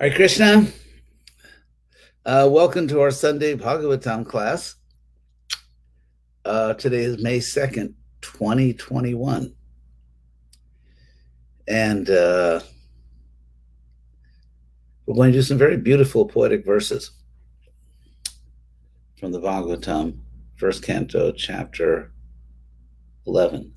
Hare Krishna. Uh, welcome to our Sunday Bhagavatam class. Uh, today is May 2nd, 2021. And uh, we're going to do some very beautiful poetic verses from the Bhagavatam, first canto, chapter 11.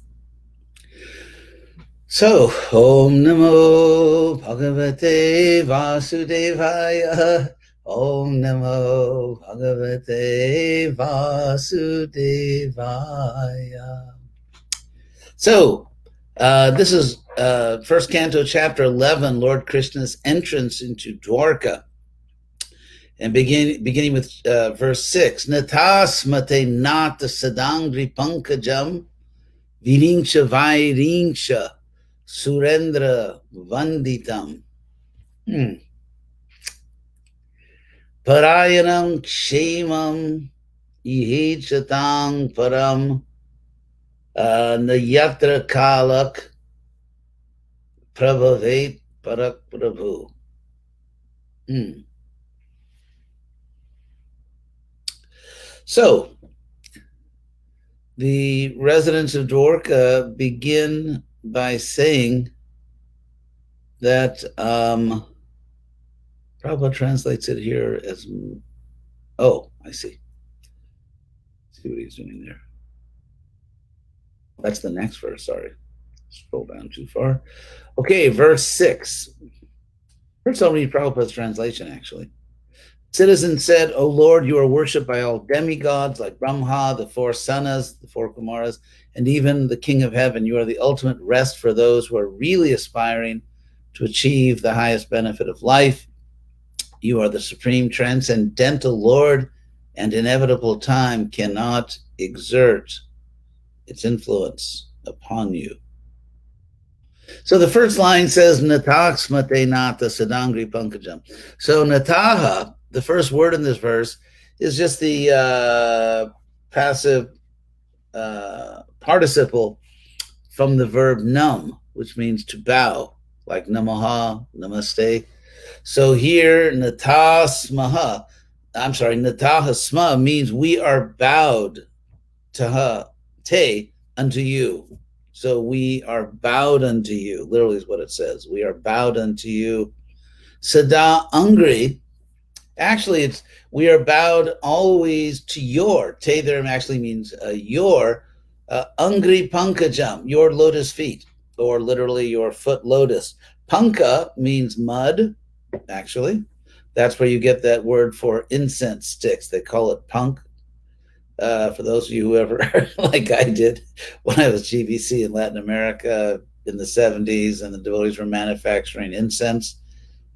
So, Om Namo Bhagavate Vasudevaya. Om Namo Bhagavate Vasudevaya. So, uh, this is uh, first canto, chapter 11, Lord Krishna's entrance into Dwarka. And begin, beginning with uh, verse 6 Natasmate nata sadangri pankajam virincha vairincha Surendra Vanditam. Hmm. Parayanam Kshemam Ihechatang Param uh, Nayatra Kalak Prabhavet Parak Prabhu. Hmm. So, the residents of Dwarka begin by saying that um, Prabhupada translates it here as, oh, I see. Let's see what he's doing there. That's the next verse, sorry. Scroll down too far. Okay, verse 6. First, I'll read Prabhupada's translation, actually. Citizen said, O Lord, you are worshipped by all demigods like Brahma, the four Sanas, the four Kumaras, and even the King of Heaven. You are the ultimate rest for those who are really aspiring to achieve the highest benefit of life. You are the supreme transcendental Lord, and inevitable time cannot exert its influence upon you. So the first line says Natax mate nata sadangri pankajam. So Nataha the first word in this verse is just the uh, passive uh, participle from the verb num, which means to bow, like namaha, namaste. So here, natasmaha, I'm sorry, natahasma means we are bowed to ha, te, unto you. So we are bowed unto you, literally is what it says. We are bowed unto you. Sada angri Actually, it's we are bowed always to your. Tether actually means uh, your uh, Angri Pankajam, your lotus feet, or literally your foot lotus. Panka means mud, actually. That's where you get that word for incense sticks. They call it punk. Uh, for those of you who ever, like I did when I was GBC in Latin America in the 70s, and the devotees were manufacturing incense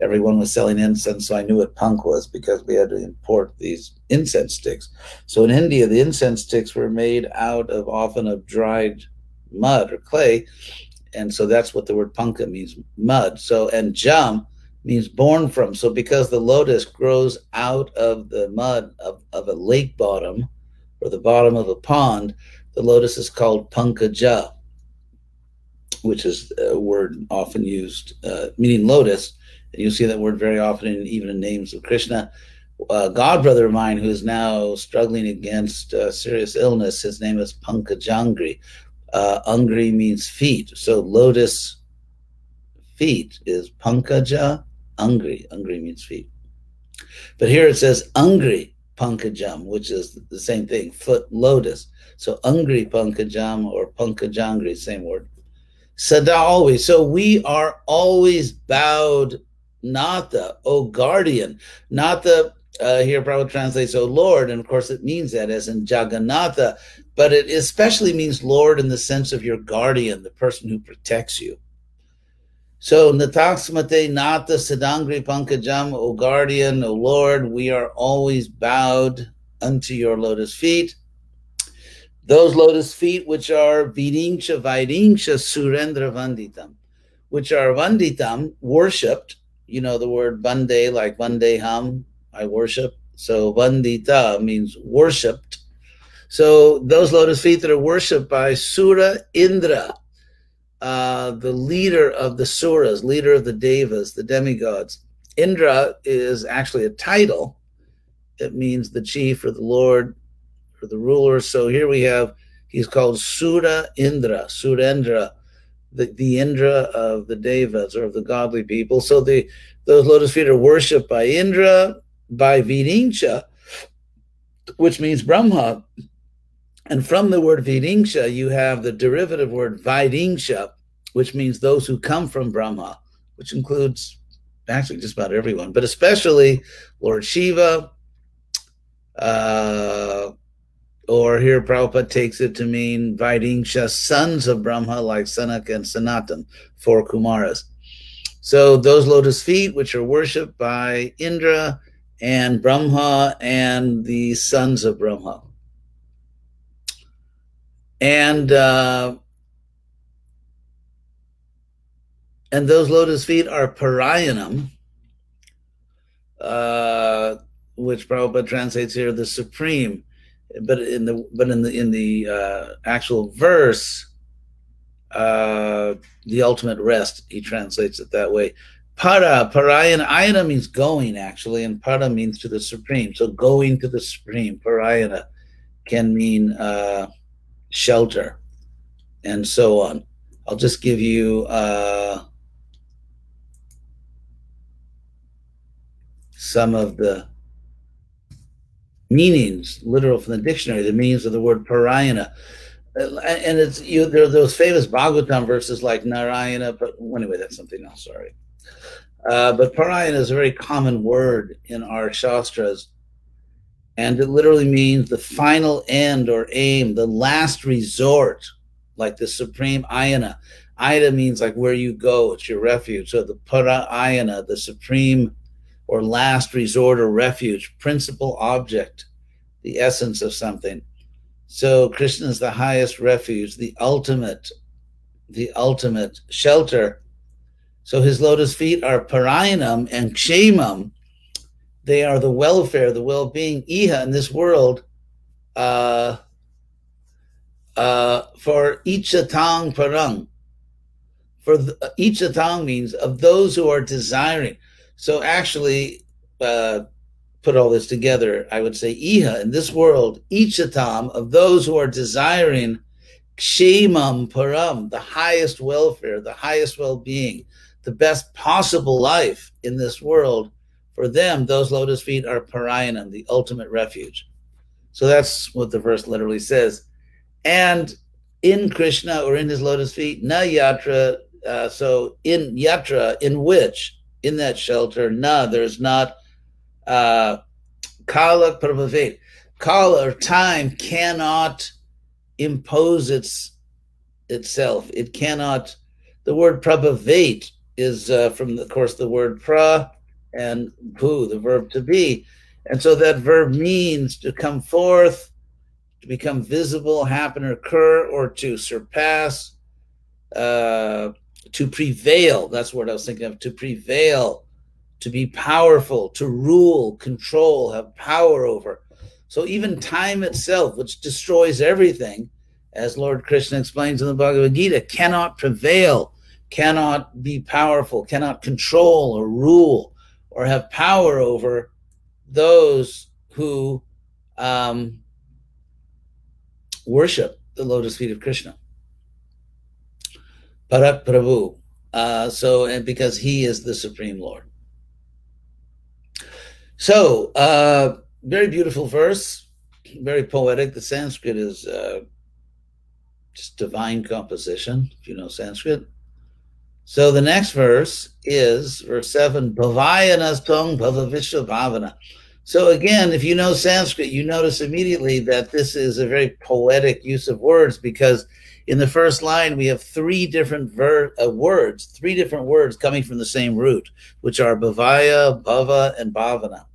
everyone was selling incense, so I knew what punk was because we had to import these incense sticks. So in India, the incense sticks were made out of often of dried mud or clay, and so that's what the word punka means, mud. So and jam means born from. So because the lotus grows out of the mud of, of a lake bottom or the bottom of a pond, the lotus is called pankaja, which is a word often used uh, meaning lotus you'll see that word very often, in, even in names of Krishna. A god brother of mine who is now struggling against uh, serious illness, his name is Pankajangri. Uh, Angri means feet. So lotus feet is Pankaja Angri. Angri means feet. But here it says Angri Pankajam, which is the same thing, foot lotus. So Angri Pankajam or Pankajangri, same word. Sada always. So we are always bowed not the oh guardian, the uh, here Prabhupada translates oh Lord, and of course it means that as in Jagannatha, but it especially means Lord in the sense of your guardian, the person who protects you. So Nataksmate Nata Sadangri Pankajam, O guardian, O Lord, we are always bowed unto your lotus feet. Those lotus feet which are Virincha Vairincha Surendra Vanditam, which are Vanditam, worshipped you know the word Bande, like Bande Ham, I worship. So Vandita means worshipped. So those lotus feet that are worshipped by Sura Indra, uh, the leader of the Suras, leader of the Devas, the demigods. Indra is actually a title. It means the chief or the lord or the ruler. So here we have, he's called Sura Indra, Surendra, the, the Indra of the Devas or of the godly people. So the those lotus feet are worshipped by Indra, by Virincha, which means Brahma. And from the word Virincha, you have the derivative word Vairincha, which means those who come from Brahma, which includes actually just about everyone, but especially Lord Shiva, uh, or here Prabhupada takes it to mean Vairincha, sons of Brahma, like Sanaka and Sanatan, four Kumaras. So those lotus feet, which are worshipped by Indra and Brahma and the sons of Brahma. And uh, and those lotus feet are Parayanam, uh, which Prabhupada translates here the supreme but in the but in the in the uh, actual verse, uh, the ultimate rest, he translates it that way. Para, parayana, ayana means going actually, and para means to the supreme. So going to the supreme, parayana can mean uh, shelter, and so on. I'll just give you uh, some of the meanings, literal from the dictionary, the meanings of the word Parayana. Uh, and it's you there are those famous Bhagavatam verses like Narayana, but anyway, that's something else, sorry. Uh, but Parayana is a very common word in our Shastras, and it literally means the final end or aim, the last resort, like the supreme ayana. Ayana means like where you go, it's your refuge. So the Parayana, the supreme or last resort or refuge, principal object, the essence of something. So Krishna is the highest refuge, the ultimate, the ultimate shelter. So his lotus feet are parayanam and kshemam. They are the welfare, the well-being, iha in this world, uh, uh, for ichatang parang. For the, uh, ichatang means of those who are desiring. So actually, uh, put all this together, I would say iha in this world, ichatam of those who are desiring kshemam param, the highest welfare, the highest well-being, the best possible life in this world. For them, those lotus feet are parayanam, the ultimate refuge. So that's what the verse literally says. And in Krishna or in his lotus feet, na yatra. Uh, so in yatra, in which in that shelter. No, there's not uh, kala prabhavet. Kala or time cannot impose its itself. It cannot. The word prabhavet is uh, from, of course, the word pra and pu, the verb to be. And so that verb means to come forth, to become visible, happen, or occur, or to surpass, uh, to prevail. That's what I was thinking of. To prevail, to be powerful, to rule, control, have power over. So even time itself, which destroys everything, as Lord Krishna explains in the Bhagavad Gita, cannot prevail, cannot be powerful, cannot control or rule or have power over those who um, worship the lotus feet of Krishna. Parak Prabhu. Uh, so, and because he is the Supreme Lord. So, uh, very beautiful verse, very poetic. The Sanskrit is uh, just divine composition, if you know Sanskrit. So the next verse is verse 7, Bhavayanas tong bhavavishva bhavana. So again, if you know Sanskrit, you notice immediately that this is a very poetic use of words because in the first line, we have three different ver- uh, words, three different words coming from the same root, which are bhavaya, bhava, and bhavana.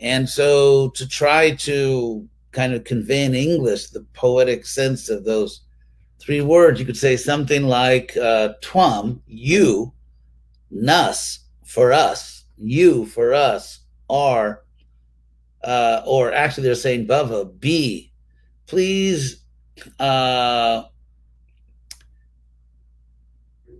And so to try to kind of convey in English the poetic sense of those three words, you could say something like uh, twam, you, nus, for us, you, for us, are, uh, or actually they're saying bhava, be. Please uh,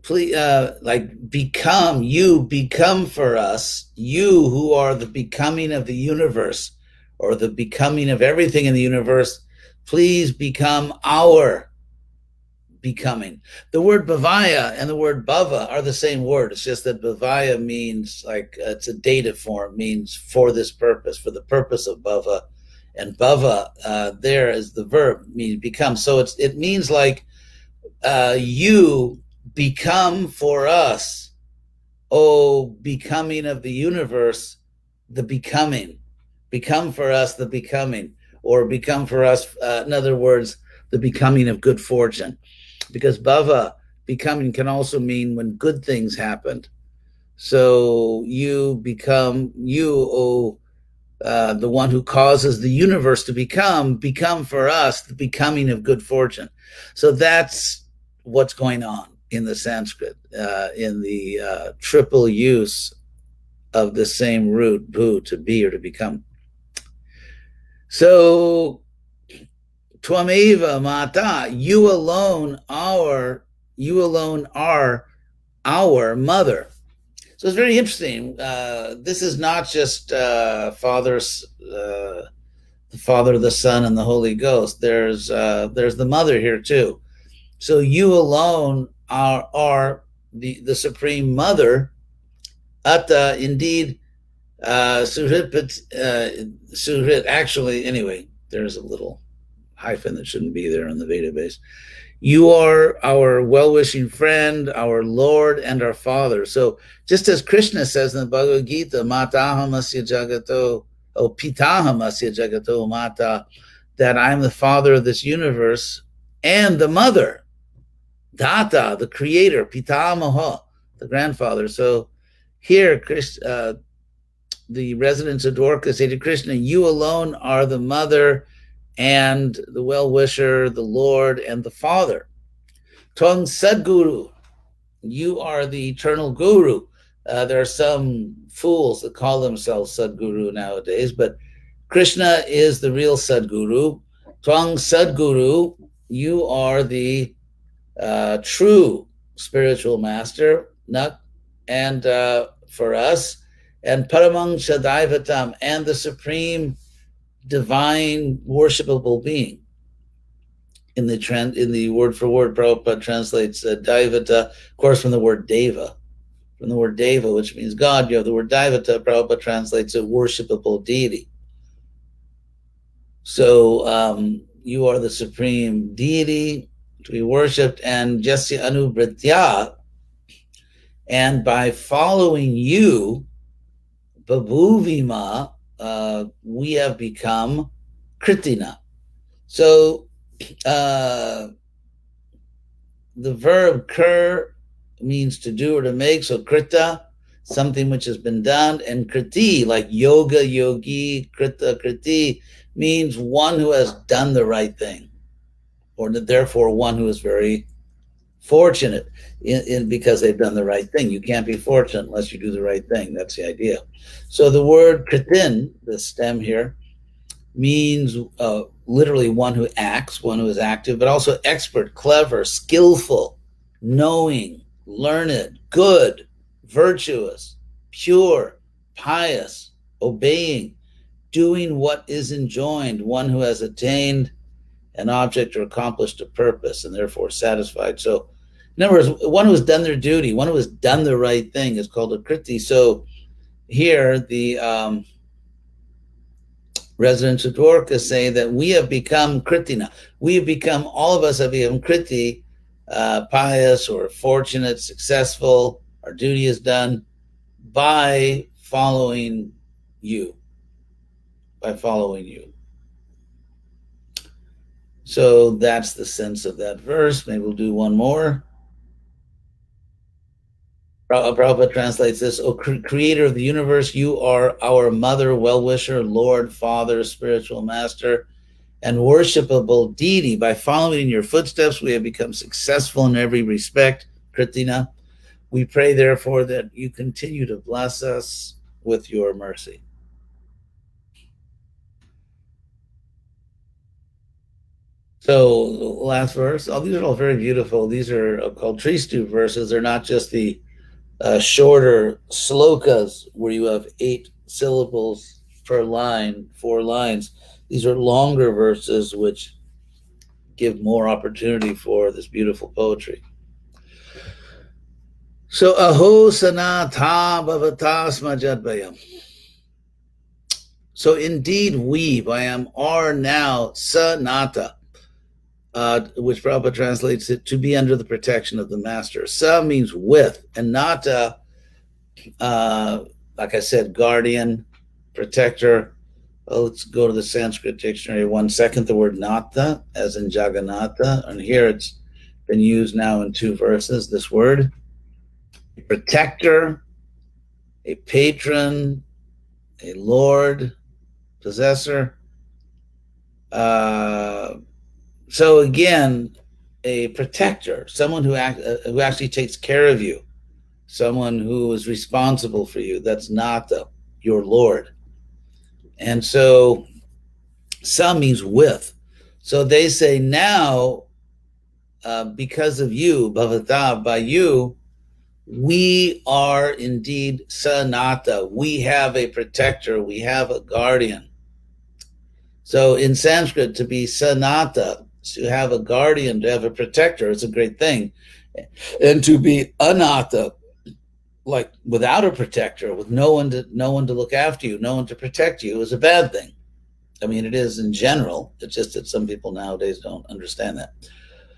please, uh, like become, you become for us, you who are the becoming of the universe or the becoming of everything in the universe, please become our becoming. The word bhavaya and the word bhava are the same word. It's just that bhavaya means like uh, it's a dative form, means for this purpose, for the purpose of bhava. And bhava uh, there is the verb means become. So it's it means like uh, you become for us, oh becoming of the universe, the becoming. Become for us the becoming, or become for us, uh, in other words, the becoming of good fortune because bhava becoming can also mean when good things happened. So you become you, oh, uh, the one who causes the universe to become, become for us the becoming of good fortune. So that's what's going on in the Sanskrit, uh, in the uh, triple use of the same root, bhu, to be or to become. So Twameva Mata, you alone are, you alone are our mother. So it's very interesting. Uh, this is not just uh, Father's, uh, the Father, the Son, and the Holy Ghost. There's uh, there's the Mother here too. So you alone are are the the Supreme Mother. Atta, indeed, uh, Suhrit, uh, Suhrit. Actually, anyway, there's a little hyphen that shouldn't be there in the database. You are our well wishing friend, our Lord, and our Father. So, just as Krishna says in the Bhagavad Gita, Matahamasya Jagato, oh, Pitahamasya Jagato Mata, that I'm the Father of this universe and the Mother, Data, the Creator, Pitamaha, the grandfather. So, here, Chris, uh, the residents of Dwarka say to Krishna, You alone are the mother and the well wisher, the Lord, and the Father. Tung Sadguru, you are the eternal guru. Uh, there are some fools that call themselves Sadguru nowadays, but Krishna is the real Sadguru. Twang Sadguru, you are the uh, true spiritual master, and uh, for us, and Paramang Shadaivatam, and the supreme divine worshipable being. In the trend, in the word for word, Prabhupada translates uh, Daivata, of course, from the word Deva, from the word Deva, which means God. You have the word Daivata, Prabhupada translates a worshipable deity. So um, you are the supreme deity to be worshipped, and Jasya Anubhritya, and by following you, Babuvima, uh, we have become kritina. So uh, the verb kur means to do or to make. So krita, something which has been done, and kriti, like yoga, yogi, krita, kriti, means one who has done the right thing, or therefore one who is very fortunate in, in, because they've done the right thing. You can't be fortunate unless you do the right thing. That's the idea. So the word kritin, the stem here, means uh, literally one who acts, one who is active, but also expert, clever, skillful, knowing, learned, good, virtuous, pure, pious, obeying, doing what is enjoined, one who has attained an object or accomplished a purpose and therefore satisfied. So in other words, one who has done their duty, one who has done the right thing is called a kriti. So here, the um, residents of Dwarka say that we have become kritina. We have become, all of us have become kriti, uh, pious or fortunate, successful. Our duty is done by following you. By following you. So that's the sense of that verse. Maybe we'll do one more. Prabhupada translates this, O creator of the universe, you are our mother, well-wisher, Lord, Father, spiritual master, and worshipable deity. By following in your footsteps, we have become successful in every respect, Kritina. We pray, therefore, that you continue to bless us with your mercy. So last verse. Oh, these are all very beautiful. These are called Trishtubh verses. They're not just the uh, shorter slokas where you have eight syllables per line, four lines. These are longer verses which give more opportunity for this beautiful poetry. So aho sanata bhavatas majadbayam. So indeed we, I am, are now sanata, uh, which Prabhupada translates it to be under the protection of the master. Sa means with, and nata, uh, uh, like I said, guardian, protector. Well, let's go to the Sanskrit dictionary one second. The word nata, as in Jagannatha, and here it's been used now in two verses. This word, a protector, a patron, a lord, possessor. Uh, so again, a protector, someone who act, uh, who actually takes care of you, someone who is responsible for you. That's not the, your Lord. And so some means with. So they say now, uh, because of you, Bhavata, by you, we are indeed sanata. We have a protector. We have a guardian. So in Sanskrit, to be sanata, to have a guardian, to have a protector, is a great thing. And to be anata, like without a protector, with no one to no one to look after you, no one to protect you, is a bad thing. I mean, it is in general. It's just that some people nowadays don't understand that.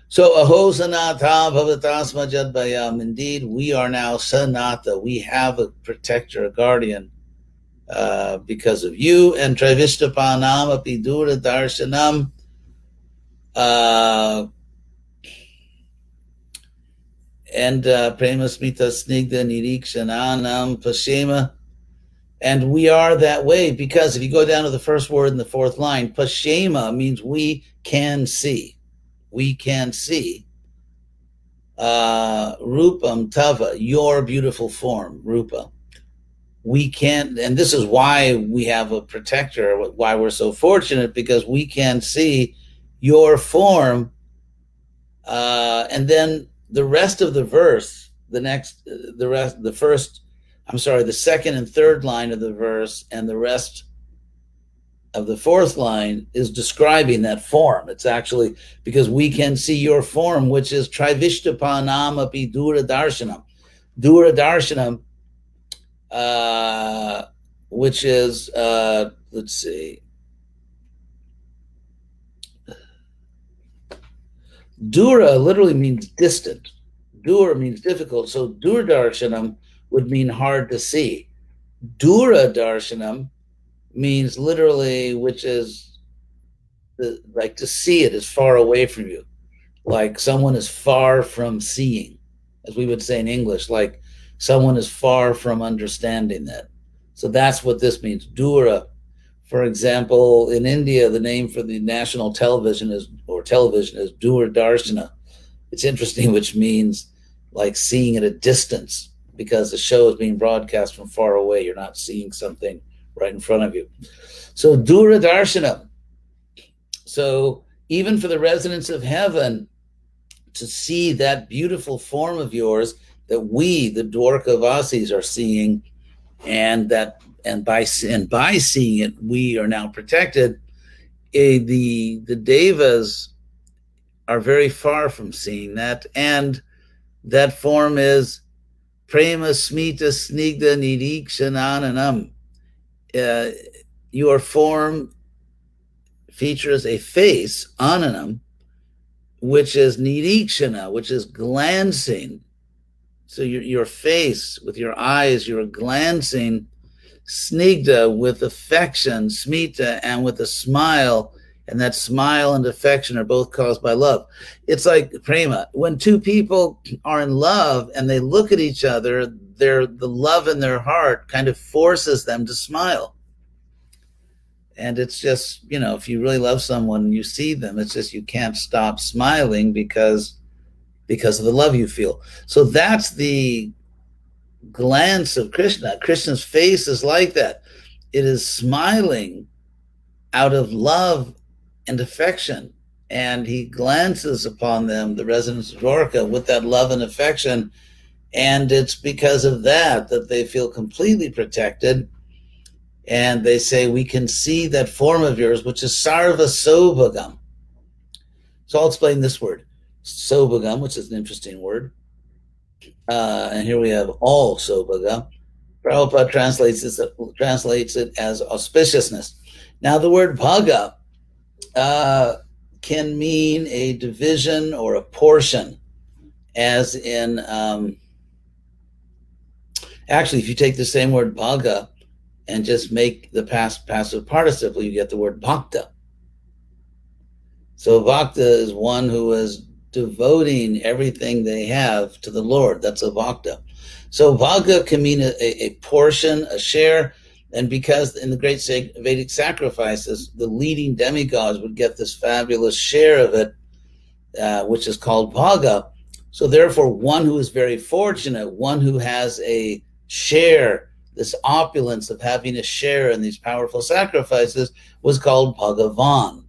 So aho sanata bhavatasma jadbayam. Indeed, we are now sanata. We have a protector, a guardian, uh, because of you. And Trivishtapanam apidura darshanam. Uh, and uh, Premasmita Snigda Nirikshananam Pashema. And we are that way because if you go down to the first word in the fourth line, Pashema means we can see. We can see. Uh, Rupam Tava, your beautiful form, Rupa. We can't, and this is why we have a protector, why we're so fortunate, because we can see your form. Uh, and then the rest of the verse, the next, the rest, the first, I'm sorry, the second and third line of the verse, and the rest of the fourth line is describing that form. It's actually because we can see your form, which is Trivishtapanam api Dura Darshanam. Dura Darshanam, uh, which is, uh, let's see, Dura literally means distant. Dura means difficult. So Durdarshanam would mean hard to see. Dura Darshanam means literally, which is the, like to see it is far away from you. Like someone is far from seeing, as we would say in English, like someone is far from understanding that. So that's what this means. Dura for example, in India, the name for the national television is or television is Doordarshana. It's interesting, which means like seeing at a distance because the show is being broadcast from far away. You're not seeing something right in front of you. So Doordarshana. So even for the residents of heaven to see that beautiful form of yours that we, the Dwarka Vasis, are seeing, and that and by and by seeing it, we are now protected. The the devas are very far from seeing that, and that form is prema smita snigda nirikshananam. Uh, your form features a face, ananam, which is nirikshana, which is glancing. So your, your face with your eyes, you're glancing snigda uh, with affection, smita, uh, and with a smile. And that smile and affection are both caused by love. It's like prema. When two people are in love and they look at each other, their the love in their heart kind of forces them to smile. And it's just, you know, if you really love someone and you see them, it's just you can't stop smiling because because of the love you feel. So that's the glance of Krishna. Krishna's face is like that. It is smiling out of love and affection. and he glances upon them, the residents of Dwarka, with that love and affection. And it's because of that that they feel completely protected. And they say, We can see that form of yours, which is Sarva Sobhagam. So I'll explain this word, Sobhagam, which is an interesting word. Uh, and here we have all Sobhagam. Prabhupada translates it, translates it as auspiciousness. Now, the word bhaga uh, can mean a division or a portion, as in, um, actually, if you take the same word bhaga and just make the past passive participle, you get the word bhakta. So, bhakta is one who is devoting everything they have to the Lord. That's a bhakta. So, bhaga can mean a, a portion, a share and because in the great Vedic sacrifices, the leading demigods would get this fabulous share of it, uh, which is called bhaga. So therefore, one who is very fortunate, one who has a share, this opulence of having a share in these powerful sacrifices, was called bhagavan.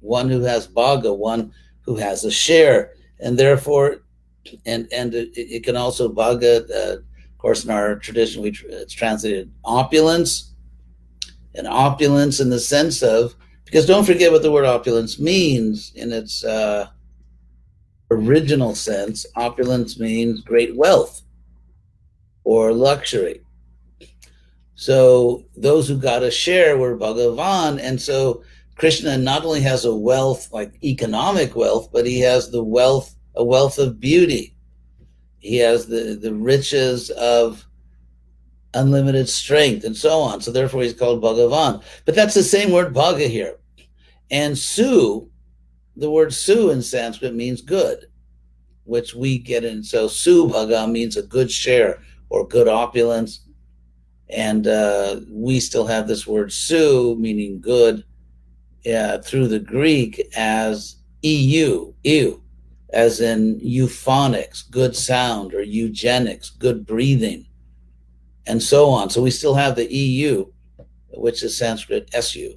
One who has bhaga, one who has a share, and therefore, and and it, it can also bhaga. Uh, of course, in our tradition, we it's translated opulence, and opulence in the sense of because don't forget what the word opulence means in its uh, original sense. Opulence means great wealth or luxury. So those who got a share were Bhagavan, and so Krishna not only has a wealth like economic wealth, but he has the wealth a wealth of beauty he has the, the riches of unlimited strength and so on. So therefore he's called Bhagavan. But that's the same word Bhaga here. And Su, the word Su in Sanskrit means good, which we get in. So Su Bhaga means a good share or good opulence. And uh, we still have this word Su, meaning good, uh, through the Greek as EU, EU as in euphonics, good sound, or eugenics, good breathing, and so on. So we still have the EU, which is Sanskrit SU.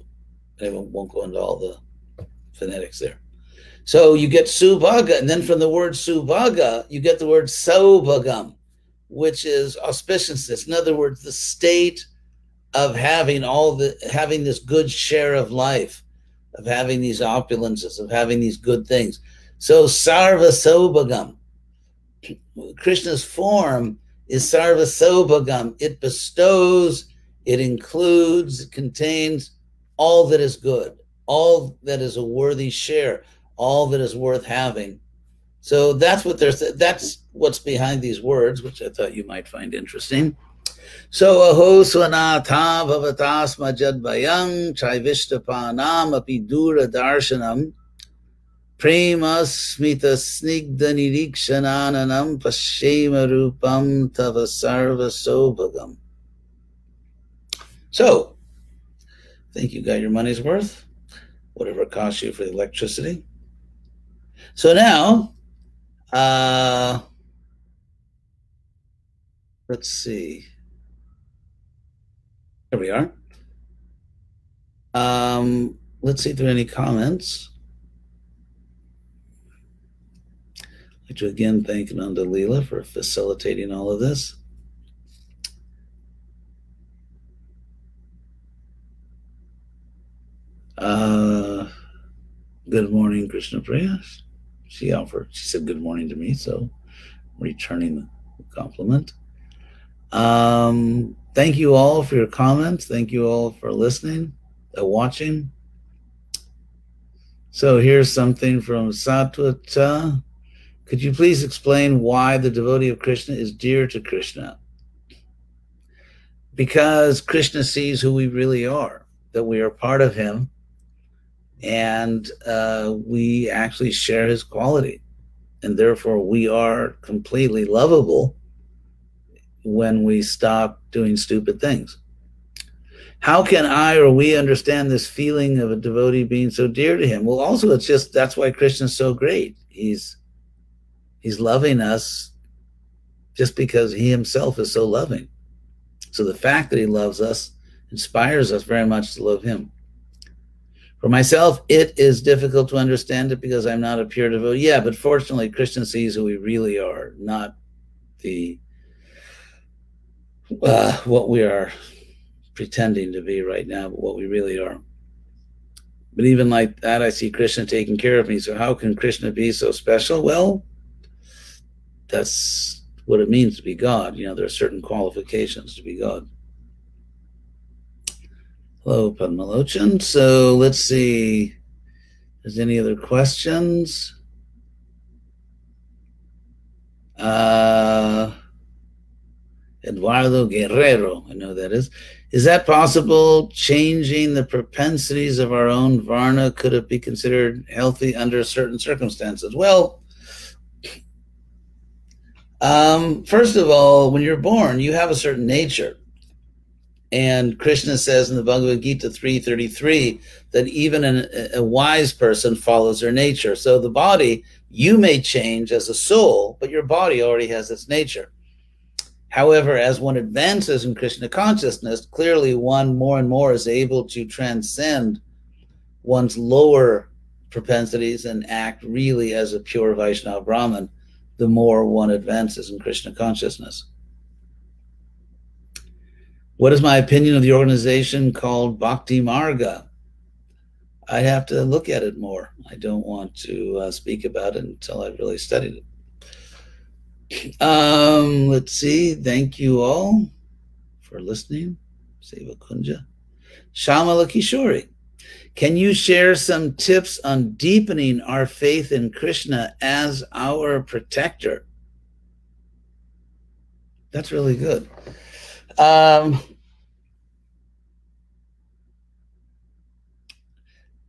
I won't go into all the phonetics there. So you get subhaga, and then from the word subhaga, you get the word sobhagam, which is auspiciousness. In other words, the state of having all the having this good share of life, of having these opulences, of having these good things. So Sarva Sobhagam, Krishna's form is Sarva Sobhagam. It bestows, it includes, it contains all that is good, all that is a worthy share, all that is worth having. So that's what there's that's what's behind these words, which I thought you might find interesting. So aho swanata bhavatasma jadvayang chaivishtapanam api dura darshanam Premasmita snigdha nirikshananam paschema rupam tava sarva sobhagam. So, I think you got your money's worth, whatever it costs you for the electricity. So now, uh, let's see. Here we are. Um, let's see if there are any comments. I'd like to again thank Nanda Leela for facilitating all of this. Uh, good morning, Krishna Priya. She offered, she said good morning to me, so returning the compliment. Um, thank you all for your comments. Thank you all for listening, uh, watching. So here's something from Satwata. Could you please explain why the devotee of Krishna is dear to Krishna? Because Krishna sees who we really are, that we are part of him, and uh, we actually share his quality. And therefore, we are completely lovable when we stop doing stupid things. How can I or we understand this feeling of a devotee being so dear to him? Well, also, it's just that's why Krishna's so great. He's He's loving us just because he himself is so loving. So the fact that he loves us inspires us very much to love him. For myself, it is difficult to understand it because I'm not a pure devotee. Yeah, but fortunately, Krishna sees who we really are, not the uh, what we are pretending to be right now, but what we really are. But even like that, I see Krishna taking care of me. So how can Krishna be so special? Well, that's what it means to be God. You know, there are certain qualifications to be God. Hello, Padmalochan. So let's see. Is any other questions? Uh, Eduardo Guerrero, I know that is. Is that possible? Changing the propensities of our own Varna, could it be considered healthy under certain circumstances? Well, um, first of all, when you're born, you have a certain nature. And Krishna says in the Bhagavad Gita 333 that even an, a wise person follows their nature. So the body, you may change as a soul, but your body already has its nature. However, as one advances in Krishna consciousness, clearly one more and more is able to transcend one's lower propensities and act really as a pure Vaishnava Brahman the more one advances in Krishna consciousness. What is my opinion of the organization called Bhakti Marga? I have to look at it more. I don't want to uh, speak about it until I've really studied it. Um, let's see. Thank you all for listening. Seva Kunja. Shamala Kishori. Can you share some tips on deepening our faith in Krishna as our protector? That's really good. Um,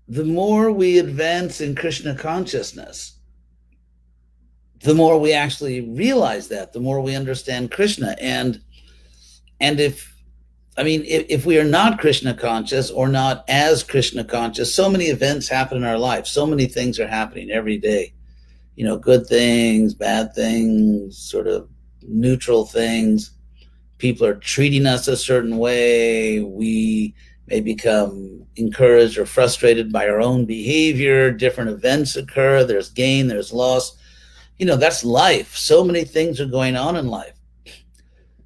the more we advance in Krishna consciousness, the more we actually realize that, the more we understand Krishna. And and if I mean, if, if, we are not Krishna conscious or not as Krishna conscious, so many events happen in our life. So many things are happening every day. You know, good things, bad things, sort of neutral things. People are treating us a certain way. We may become encouraged or frustrated by our own behavior. Different events occur. There's gain, there's loss. You know, that's life. So many things are going on in life.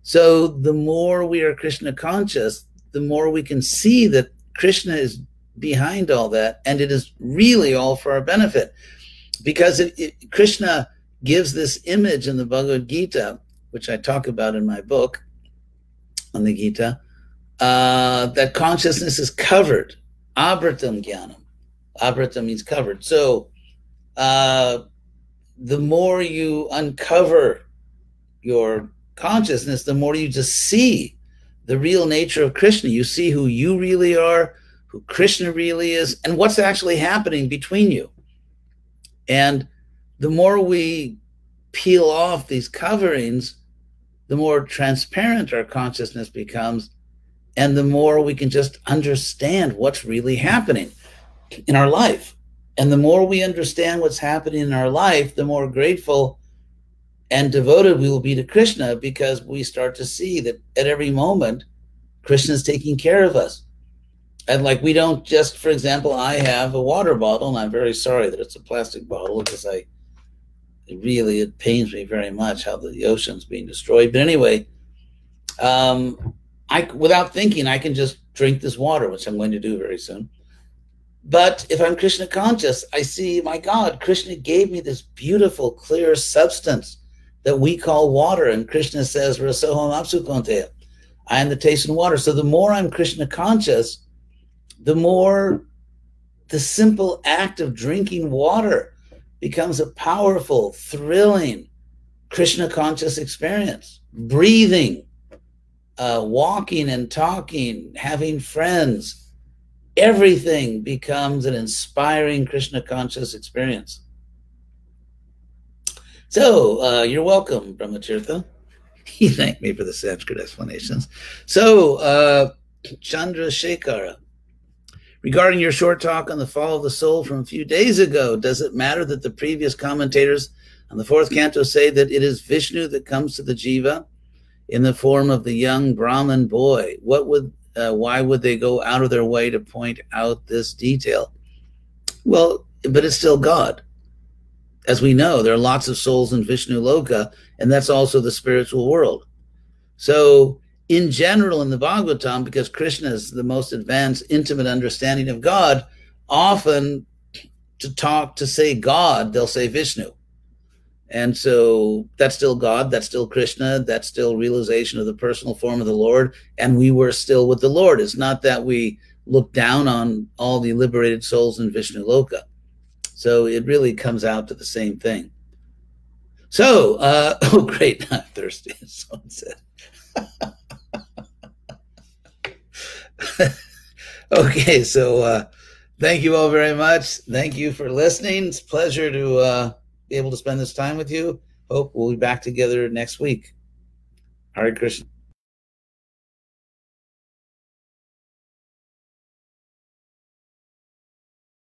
So the more we are Krishna conscious, the more we can see that Krishna is behind all that, and it is really all for our benefit. Because it, it, Krishna gives this image in the Bhagavad Gita, which I talk about in my book on the Gita, uh, that consciousness is covered. Abratam jnanam. Abratam means covered. So uh, the more you uncover your consciousness, the more you just see the real nature of Krishna. You see who you really are, who Krishna really is, and what's actually happening between you. And the more we peel off these coverings, the more transparent our consciousness becomes, and the more we can just understand what's really happening in our life. And the more we understand what's happening in our life, the more grateful and devoted we will be to Krishna because we start to see that at every moment, Krishna is taking care of us. And like we don't just, for example, I have a water bottle, and I'm very sorry that it's a plastic bottle because I really it pains me very much how the ocean's being destroyed. But anyway, um, I without thinking, I can just drink this water, which I'm going to do very soon. But if I'm Krishna conscious, I see, my God, Krishna gave me this beautiful, clear substance that we call water. And Krishna says, Rasoham Apsukonteya. I am the taste and water. So the more I'm Krishna conscious, the more the simple act of drinking water becomes a powerful, thrilling Krishna conscious experience. Breathing, uh, walking and talking, having friends, everything becomes an inspiring Krishna conscious experience. So uh, you're welcome, Brahmatirtha. He thanked me for the Sanskrit explanations. So, uh, Chandra Shekhara, regarding your short talk on the fall of the soul from a few days ago, does it matter that the previous commentators on the fourth canto say that it is Vishnu that comes to the jiva in the form of the young Brahman boy? What would uh, why would they go out of their way to point out this detail? Well, but it's still God. As we know, there are lots of souls in Vishnu Loka, and that's also the spiritual world. So, in general, in the Bhagavatam, because Krishna is the most advanced, intimate understanding of God, often to talk, to say God, they'll say Vishnu. And so that's still God, that's still Krishna, that's still realization of the personal form of the Lord. And we were still with the Lord. It's not that we look down on all the liberated souls in Vishnu Loka. So it really comes out to the same thing. So, uh, oh, great, I'm thirsty, someone said. okay, so uh, thank you all very much. Thank you for listening. It's pleasure to uh, able to spend this time with you. Hope we'll be back together next week. Hare Krishna.